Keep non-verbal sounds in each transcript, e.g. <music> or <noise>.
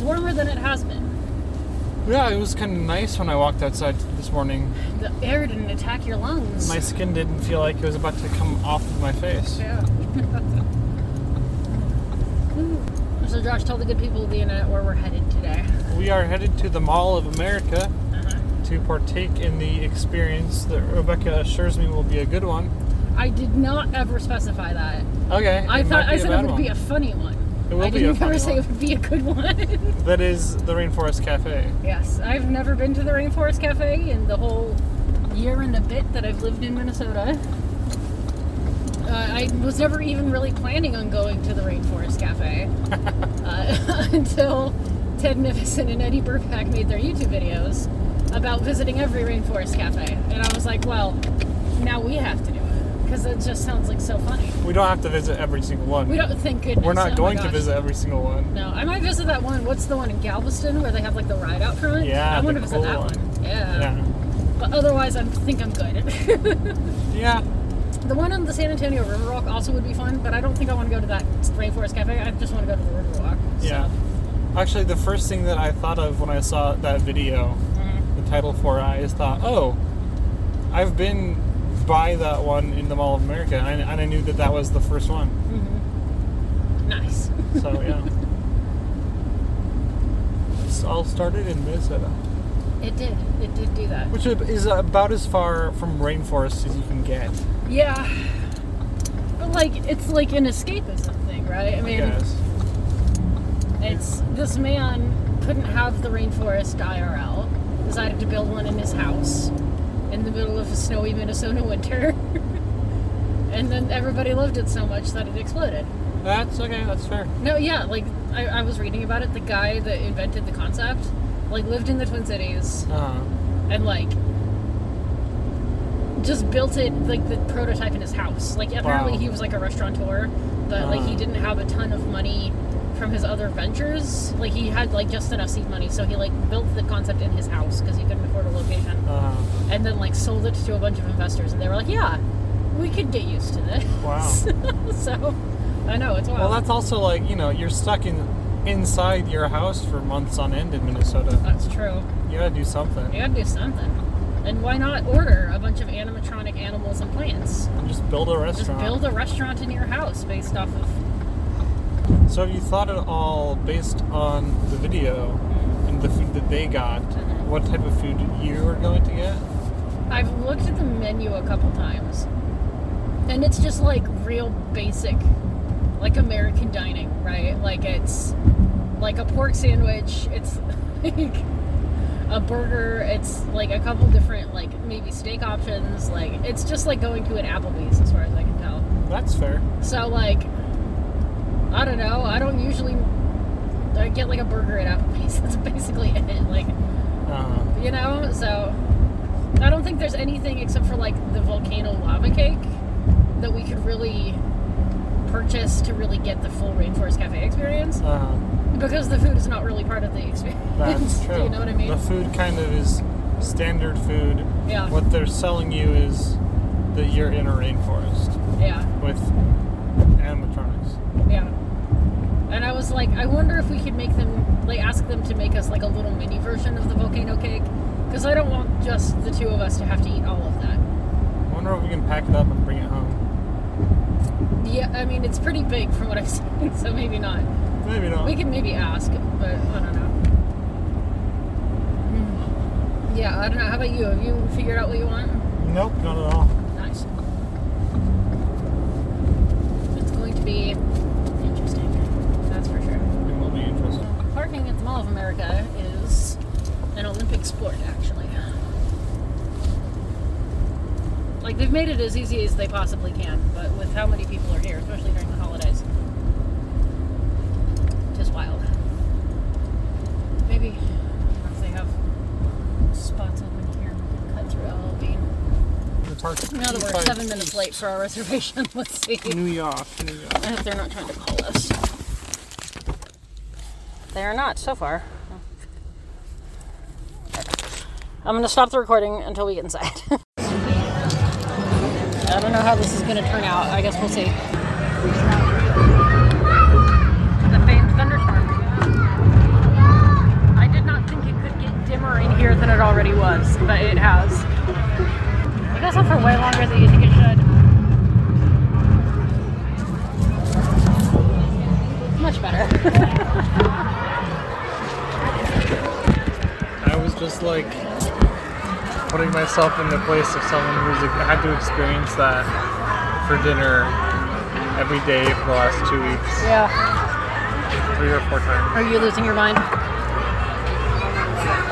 was warmer than it has been. Yeah, it was kind of nice when I walked outside this morning. The air didn't attack your lungs. My skin didn't feel like it was about to come off of my face. Yeah. <laughs> so Josh, tell the good people of the internet where we're headed today. We are headed to the Mall of America Uh-huh. to partake in the experience that Rebecca assures me will be a good one. I did not ever specify that. Okay. I thought I said it would be a funny one. It will I be didn't ever say it would be a good one. <laughs> That is the Rainforest Cafe. yes, I've never been to the Rainforest Cafe in the whole year and a bit that I've lived in Minnesota. Uh, I was never even really planning on going to the Rainforest Cafe <laughs> uh, <laughs> until Ted Nivison and Eddy Burback made their YouTube videos about visiting every Rainforest Cafe. And I was like, well, now we have to do. Because it just sounds like so funny. We don't have to visit every single one. We don't think goodness. We're not oh going to visit every single one. No, I might visit that one. What's the one in Galveston where they have like the ride out front? Yeah, I want to visit cool that one. one. Yeah. Yeah. But otherwise, I think I'm good. <laughs> Yeah. the one on the San Antonio Riverwalk also would be fun, but I don't think I want to go to that Rainforest Cafe. I just want to go to the Riverwalk. So. Yeah. Actually, the first thing that I thought of when I saw that video, Mhm. the title for it, I just thought, oh, I've been by that one in the Mall of America, and I, and I knew that that was the first one. Mm-hmm. Nice. So, yeah. it's all started in Minnesota, It did. It did do that. which is about as far from rainforest as you can get, Yeah. But like, it's like an escape escapism thing, right? I I mean, guess. It's this man couldn't have the rainforest IRL. Decided to build one in his house in the middle of a snowy Minnesota winter. <laughs> and then everybody loved it so much that it exploded. That's okay, that's fair. No, yeah, like I, I was reading about it. The guy that invented the concept, like, lived in the Twin Cities Uh, and like just built it like the prototype in his house. Like apparently Wow. he was like a restaurateur, but like he Uh. didn't have a ton of money from his other ventures. Like he had like just enough seed money, so he like built the concept in his house because he couldn't afford a location, uh, and then like sold it to a bunch of investors, and they were like, "Yeah, we could get used to this." Wow. <laughs> so I know it's wild. well, that's also like, you know, you're stuck in inside your house for months on end in Minnesota. that's true. You gotta do something. You gotta do something. And why not order a bunch of animatronic animals and plants? And just build a restaurant. Just restaurant. build a restaurant in your house based off of So have you thought at all, based on the video and the food that they got, what type of food you are going to get? I've looked at the menu a couple times, and it's just like real basic, like American dining, right? Like it's like a pork sandwich. It's <laughs> like a burger. It's like a couple different, like maybe steak options. Like it's just like going to an Applebee's, as far as I can tell. That's fair. So like, I don't know. I don't usually. I get like a burger at Applebee's. <laughs> That's basically it. Like Uh, you know so i don't think there's anything except for like the volcano lava cake that we could really purchase to really get the full rainforest cafe experience uh, because the food is not really part of the experience that's true. <laughs> do you know what i mean The food kind of is standard food. yeah What they're selling you is that you're in a rainforest yeah with animatronics. And i was like i wonder if we could make them like ask them to make us like a little mini version of the volcano cake because i don't want just the two of us to have to eat all of that I wonder if we can pack it up and bring it home. yeah i mean it's pretty big from what i've <laughs> seen so maybe not Maybe not. We can maybe ask, but I don't know. Hmm. Yeah, I don't know. How about you? Have you figured out what you want? Nope, not at all. Nice. It's going to be interesting. That's for sure. It will be interesting. Parking at the Mall of America is an Olympic sport, actually. Like, they've made it as easy as they possibly can, but with how many people are here, especially during the holidays, just wild. Maybe, I don't know if they have spots open here we can cut through LL Bean. The park. Now that we're seven minutes late for our reservation, <laughs> let's see. New York, New York. I hope they're not trying to call us. They are not so far. I'm going to stop the recording until we get inside. <laughs> I don't know how this is going to turn out. I guess we'll see. The famed thunderstorm. I did not think it could get dimmer in here than it already was, but it has. It goes on for way longer than you think it should. Much better. <laughs> I was just like putting myself in the place of someone who's had to experience that for dinner every day for the last two weeks, yeah. three or four times. Are you losing your mind?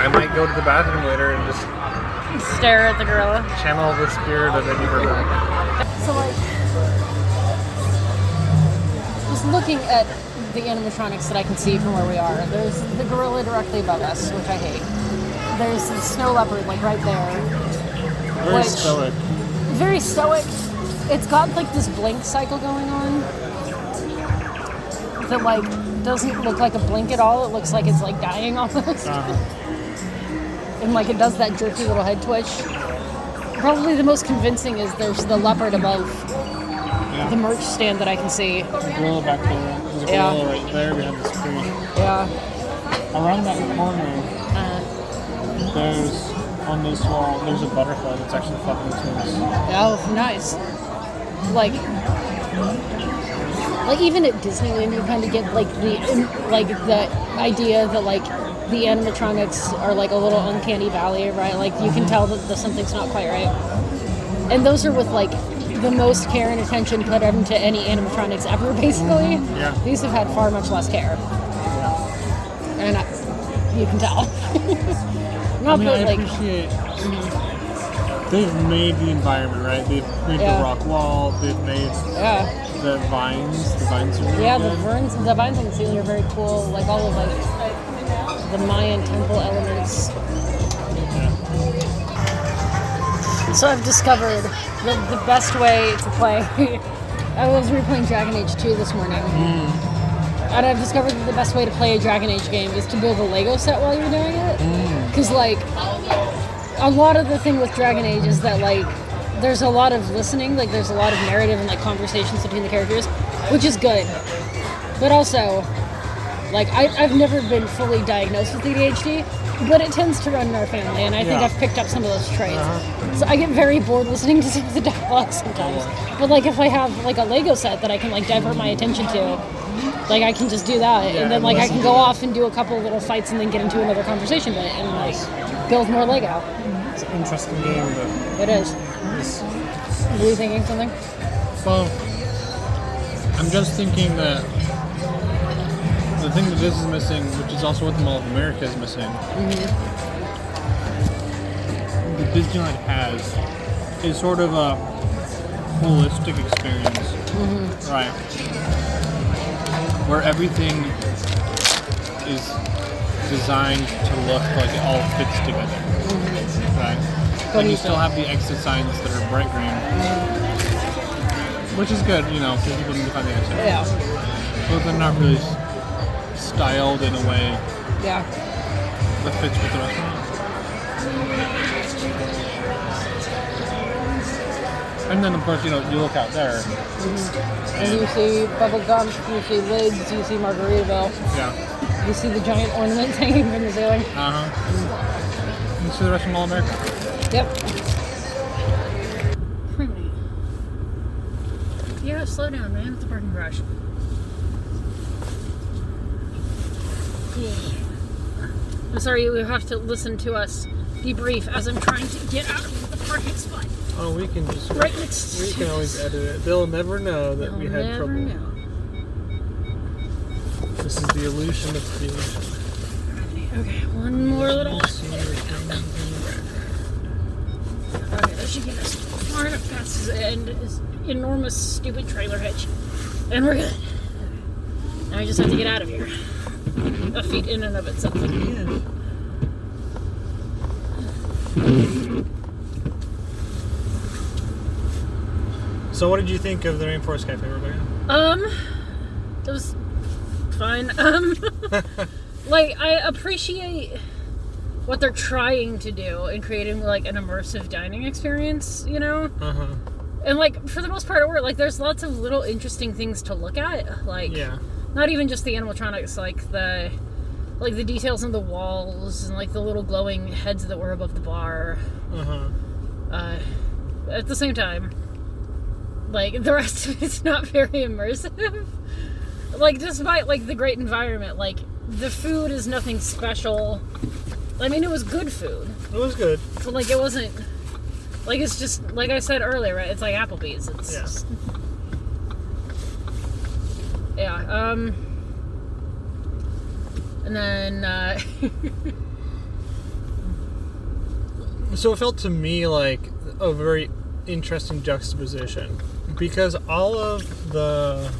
I might go to the bathroom later and just Stare at the gorilla. channel the spirit of Eddie Murdoch. So like, just looking at the animatronics that I can see from where we are, there's the gorilla directly above us, which I hate. There's the snow leopard like right there, Very stoic. very stoic. It's got like this blink cycle going on that like doesn't look like a blink at all. It looks like it's like dying <laughs> almost, Uh, and like it does that jerky little head twitch. Probably the most convincing is there's the leopard above yeah. the merch stand that I can see. A gorilla back there. There's a Yeah. gorilla right there behind the screen. Yeah. Around that corner, Uh, there's on this wall, there's a butterfly that's actually fucking its wings. oh, nice. Like, like even at Disneyland, you kind of get like the like the idea that like the animatronics are like a little uncanny valley, right? Like you can mm-hmm. tell that the, something's not quite right. And those are with like the most care and attention put into any animatronics ever, <laughs> basically. Mm-hmm. Yeah. These have had far much less care, Yeah. and I, you can tell. <laughs> not I mean, I like appreciate they've made the environment right. They've made Yeah. the rock wall. They've made yeah. the vines. The vines are really Yeah, the good. ferns, the vines on the ceiling are very cool. Like all of like the Mayan temple elements. Yeah. So I've discovered that the best way to play. <laughs> I was replaying Dragon Age 2 this morning, mm. and I've discovered that the best way to play a Dragon Age game is to build a Lego set while you're doing it. Mm. Because like a lot of the thing with Dragon Age is that like there's a lot of listening, like there's a lot of narrative and like conversations between the characters, which is good. But also, like I, I've never been fully diagnosed with ADHD, but it tends to run in our family, and I think Yeah. I've picked up some of those traits. Uh-huh. So I get very bored listening to <laughs> some of the dialogue sometimes. But like if I have like a Lego set that I can like divert my attention to, like I can just do that, Yeah, and then like I can go off and do a couple little fights, and then get into another conversation bit, and like build more Lego. It's an interesting game, but It is. it's, Were you thinking something? well, I'm just thinking that the thing that this is missing, which is also what the Mall of America is missing, mm-hmm. that Disneyland has, is sort of a holistic experience, mm-hmm. right? Where everything is designed to look like it all fits together, mm-hmm. right? What And do you still have the exit signs that are bright green, which is good, you know, for people need to find the exit. Yeah. But they're not really styled in a way Yeah. that fits with the restaurant. And then, of course, you know, you look out there. And you see Bubba Gump, you see lids, you see Margaritaville, Yeah. you see the giant ornaments <laughs> hanging from the ceiling. Uh huh. You see the rest of Mall America? Yep. Yeah, slow down, man. It's a parking garage. I'm sorry you have to listen to us debrief as I'm trying to get out of the parking spot Oh, we can just. right next We can always edit it. They'll never know that we You'll had never trouble. know. This is the illusion of creation. Okay, one more little. Okay, that should get us far enough past this end this enormous stupid trailer hitch. And we're good. Now I just have to get out of here. A feat in and of itself. So, what did you think of the Rainforest Cafe, Rebecca? Um, it was fine. Um, <laughs> like I appreciate what they're trying to do in creating like an immersive dining experience. You know, Uh huh. and like for the most part, it worked. Like there's lots of little interesting things to look at. Like Yeah. Not even just the animatronics, like the like the details on the walls and like the little glowing heads that were above the bar. Uh huh. Uh, at the same time, like the rest of it's not very immersive. like despite like the great environment, like the food is nothing special. I mean, it was good food, It was good. but like it wasn't. Like it's just like I said earlier, right? It's like Applebee's. It's Yeah. Um. And then uh, <laughs> So it felt to me like a very interesting juxtaposition because all of the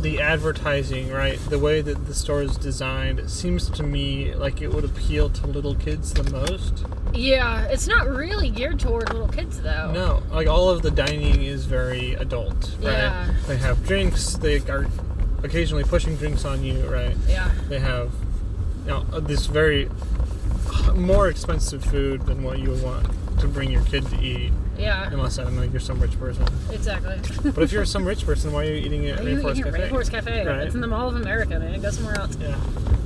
the advertising, right, the way that the store is designed, it seems to me like it would appeal to little kids the most. Yeah, it's not really geared toward little kids though. No, like all of the dining is very adult, right? Yeah. They have drinks. They are occasionally pushing drinks on you, right? Yeah. They have, you know, uh, this very uh, more expensive food than what you would want to bring your kid to eat, Yeah. unless I don't know you're some rich person. Exactly. But if you're some rich person, why are you eating at Rainforest Cafe? Rainforest Cafe? Right. It's in the Mall of America, man. Go somewhere else. Yeah.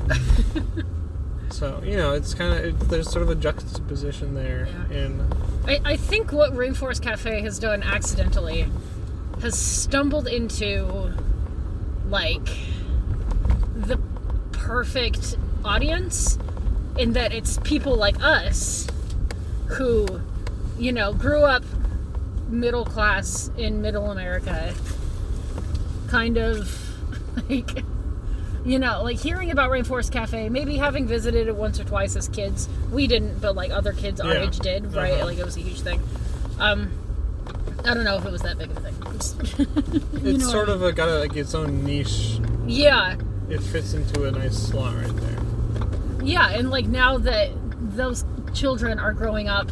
<laughs> so you know, it's kind of there's sort of a juxtaposition there, Yeah. and I, I think what Rainforest Cafe has done accidentally has stumbled into like the perfect audience in that it's people like us who, you know, grew up middle class in middle America, kind of <laughs> like you know, like hearing about Rainforest Cafe, maybe having visited it once or twice as kids. We didn't, but like other kids our Yeah. age did, right? Uh-huh. Like it was a huge thing. Um, I don't know if it was that big of a thing. <laughs> It's sort I of a, got a, like its own niche. yeah, It fits into a nice slot right there. yeah, and like now that those children are growing up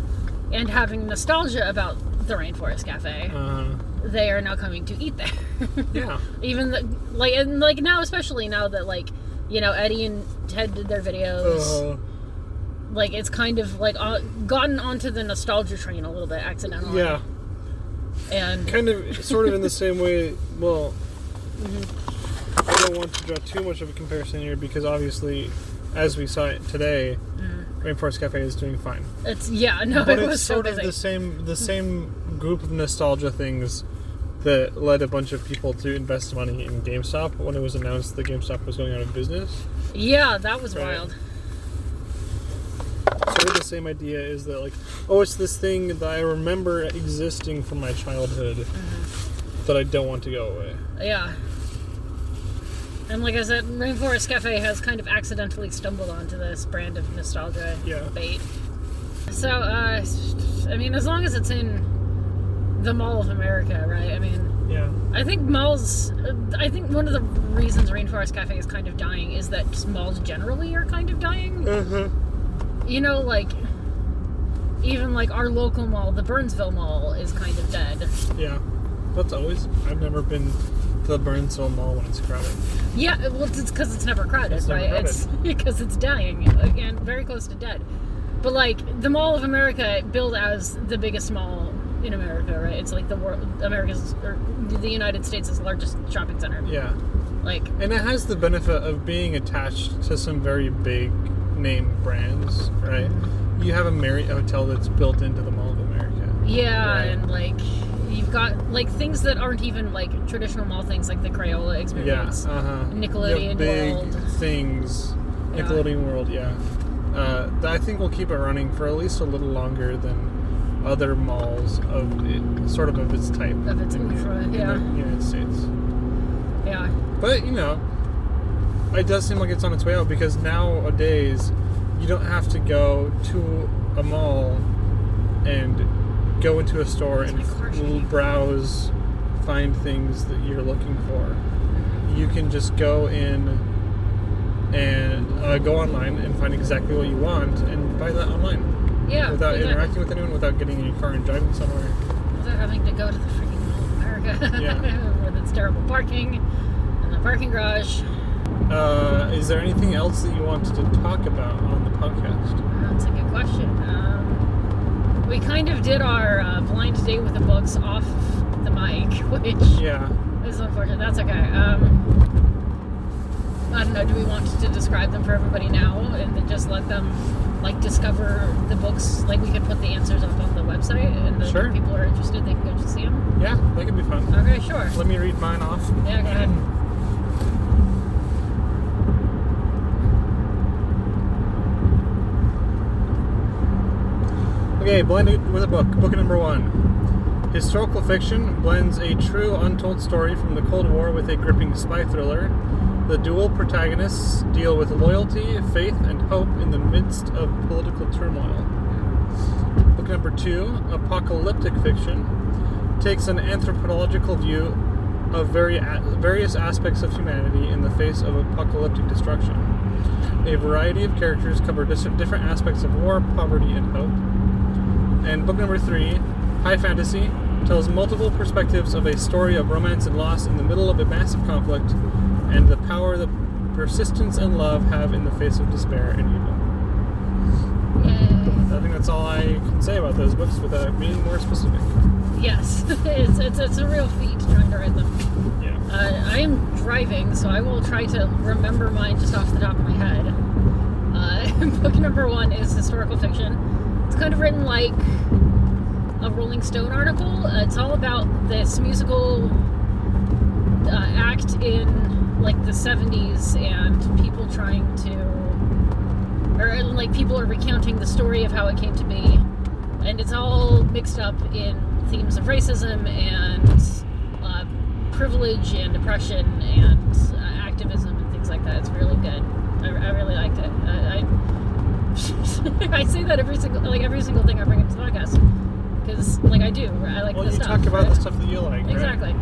and having nostalgia about the Rainforest Cafe, Uh, they are now coming to eat there. <laughs> yeah. Even the, like and like now, especially now that like you know Eddy and Ted did their videos. Uh, like it's kind of like uh, gotten onto the nostalgia train a little bit accidentally. yeah. And kind of sort of in the <laughs> same way well i don't want to draw too much of a comparison here because obviously as we saw it today rainforest cafe is doing fine it's yeah, no, but it it's was so sort of the same the same group of nostalgia things that led a bunch of people to invest money in GameStop when it was announced that GameStop was going out of business. Yeah, that was Right. wild. Sort of the same idea is that like, oh, it's this thing that I remember existing from my childhood Mm-hmm. that I don't want to go away. Yeah. And like I said, Rainforest Cafe has kind of accidentally stumbled onto this brand of nostalgia Yeah. bait. So, uh, I mean, as long as it's in the Mall of America, right? I mean, Yeah. I think malls. uh, I think one of the reasons Rainforest Cafe is kind of dying is that just malls generally are kind of dying. Uh-huh. You know, like even like our local mall, the Burnsville Mall, is kind of dead. Yeah, that's always. I've never been to the Burnsville Mall when it's crowded. Yeah, well, it's because it's never crowded, It's never right? crowded. It's <laughs> because it's dying again, very close to dead. But like the Mall of America, billed as the biggest mall in America, right? It's like the world, America's or the United States' is largest shopping center. Yeah, Like, and it has the benefit of being attached to some very big name brands, right? You have a Marriott hotel that's built into the Mall of America. yeah, Right. and like you've got like things that aren't even like traditional mall things, like the Crayola experience, Yeah, uh huh. Nickelodeon big World. things. Yeah. Nickelodeon World, yeah. Uh, I think we'll keep it running for at least a little longer than other malls of it, sort of of its type Of its in, in yeah. the United States. Yeah, But you know, it does seem like it's on its way out because nowadays you don't have to go to a mall and go into a store and my car f- shaking. browse, find things that you're looking for. You can just go in and uh, go online and find exactly what you want and buy that online yeah. without interacting with anyone, without getting in your car and driving somewhere. without having to go to the freaking Mall of America Yeah. <laughs> with its terrible parking and the parking garage. Uh, is there anything else that you wanted to talk about on the podcast? That's a good question. Um, we kind of did our uh, blind date with the books off the mic, <laughs> which Yeah. is unfortunate. That's okay. Um, I don't know. Do we want to describe them for everybody now, and then just let them like discover the books? Like we could put the answers up on the website, and then Sure. if people are interested, they can go to see them. Yeah, that could be fun. Okay, sure. Let me read mine off. Yeah, go ahead. Okay, blended with a book. Book number one. Historical fiction blends a true untold story from the Cold War with a gripping spy thriller. The dual protagonists deal with loyalty, faith, and hope in the midst of political turmoil. Book number two, apocalyptic fiction, takes an anthropological view of various aspects of humanity in the face of apocalyptic destruction. A variety of characters cover different aspects of war, poverty, and hope. And book number three, High Fantasy, tells multiple perspectives of a story of romance and loss in the middle of a massive conflict and the power that persistence and love have in the face of despair and evil. Yay. I think that's all I can say about those books without being more specific. Yes, <laughs> it's, it's it's a real feat trying to write them. Yeah. Uh, I am driving, so I will try to remember mine just off the top of my head. Uh, <laughs> book number one is historical fiction. It's kind of written like a Rolling Stone article. Uh, it's all about this musical uh, act in like the 70s and people trying to, or like people are recounting the story of how it came to be. And it's all mixed up in themes of racism and uh, privilege and oppression and uh, activism and things like that. It's really good. I, I really liked it. I, I, <laughs> I say that every single like every single thing I bring into the podcast because like I do. I like Well, the you stuff. talk about right? the stuff that you like, right?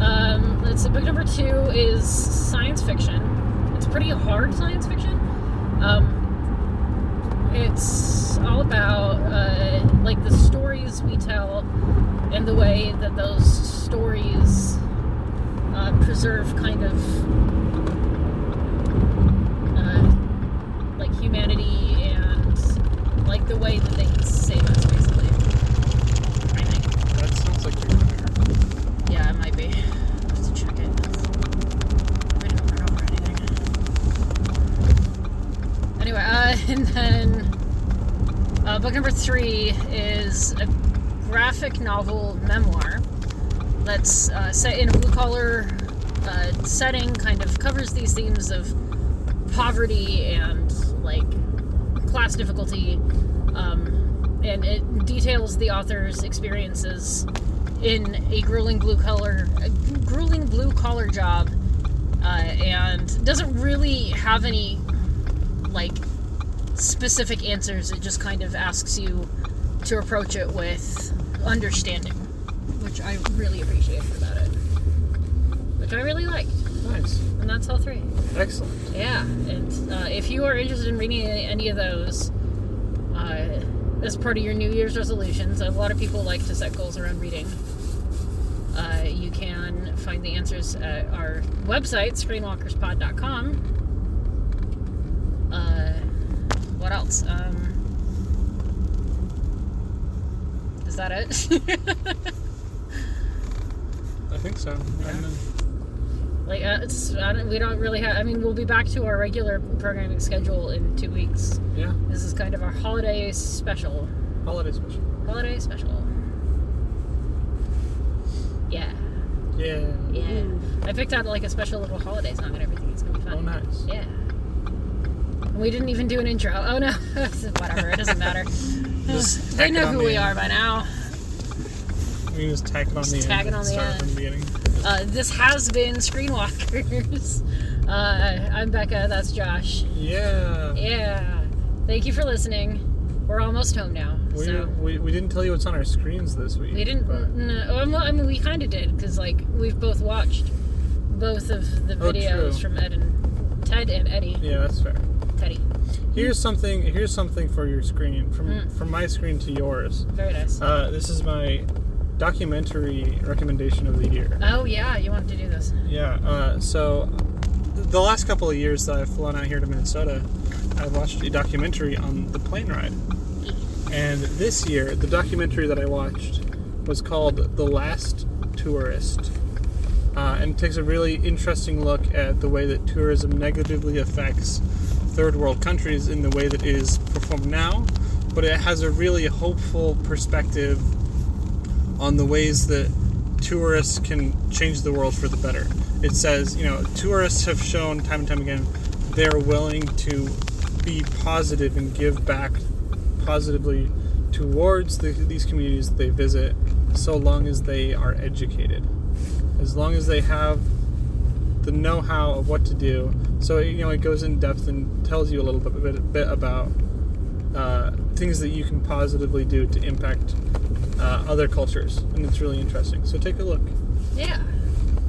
Um, let's see. Book number two is science fiction. It's pretty hard science fiction. Um, it's all about uh, like the stories we tell and the way that those stories uh, preserve kind of uh, like humanity and like the way that they can save us, basically. I think. That sounds like your car. Yeah, it might be. <laughs> I have to check it. I didn't run over anything. Anyway, uh, and then uh, book number three is a graphic novel memoir that's uh, set in a blue collar uh, setting, kind of covers these themes of poverty and like class difficulty, um, and it details the author's experiences in a grueling blue collar, grueling blue collar job, uh, and doesn't really have any like specific answers. It just kind of asks you to approach it with understanding, which I really appreciate about it. Which I really liked, Nice. and that's all three. Excellent. Yeah, and uh, if you are interested in reading any, any of those, uh, as part of your New Year's resolutions, a lot of people like to set goals around reading. Uh, you can find the answers at our website, screenwalkerspod.com. Uh, what else? Um, is that it? <laughs> I think so. I don't know. like, uh, it's, I don't, we don't really have. I mean, we'll be back to our regular programming schedule in two weeks. Yeah. This is kind of our holiday special. Holiday special. Holiday special. Yeah, Yeah. yeah. I picked out like a special little holiday song and everything. It's gonna be fun. Oh, nice. Yeah. And we didn't even do an intro. Oh no, <laughs> whatever. It doesn't matter. <laughs> Just they know who we end. are by now. We can just tack it on Just the end. tag it on the Start end. from the beginning. Uh, this has been Screenwalkers. <laughs> Uh, I'm Becca. That's Josh. Yeah. Yeah. Thank you for listening. We're almost home now. We, so we, we didn't tell you what's on our screens this week. we didn't. but- No, well, I mean, we kind of did because like we've both watched both of the Oh, videos true. from Ed and Ted and Eddy. Yeah, that's fair. Here's something. Here's something for your screen. From Mm. from my screen to yours. Very nice. Uh, this is my documentary recommendation of the year. oh yeah, you wanted to do this. Yeah. Uh, so the last couple of years that I've flown out here to Minnesota, I watched a documentary on the plane ride. And this year, the documentary that I watched was called "The Last Tourist." uh, and it takes a really interesting look at the way that tourism negatively affects third world countries in the way that it is performed now. But it has a really hopeful perspective on the ways that tourists can change the world for the better. It says, you know, tourists have shown time and time again they're willing to be positive and give back positively towards the, these communities that they visit so long as they are educated. As long as they have the know-how of what to do. So you know, it goes in depth and tells you a little bit, bit, bit about uh, things that you can positively do to impact uh, other cultures, and it's really interesting. So take a look. Yeah.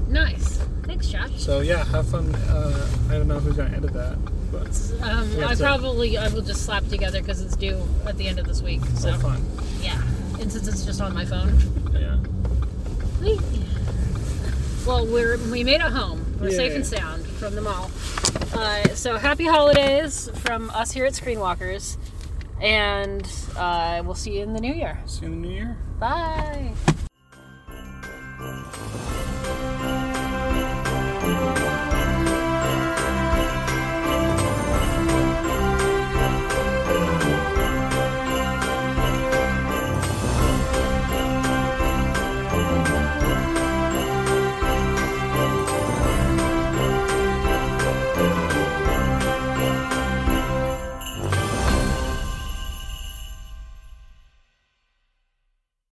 Nice. Thanks, Josh. So yeah, have fun. Uh, I don't know who's gonna edit that, but Um, I to- probably I will just slap together because it's due at the end of this week. So so fun. yeah, and since it's just on my phone. Yeah. Well, we're we made it home. We're safe and sound from the mall. Uh, so happy holidays from us here at Screenwalkers, and uh, we'll see you in the new year. See you in the new year. Bye.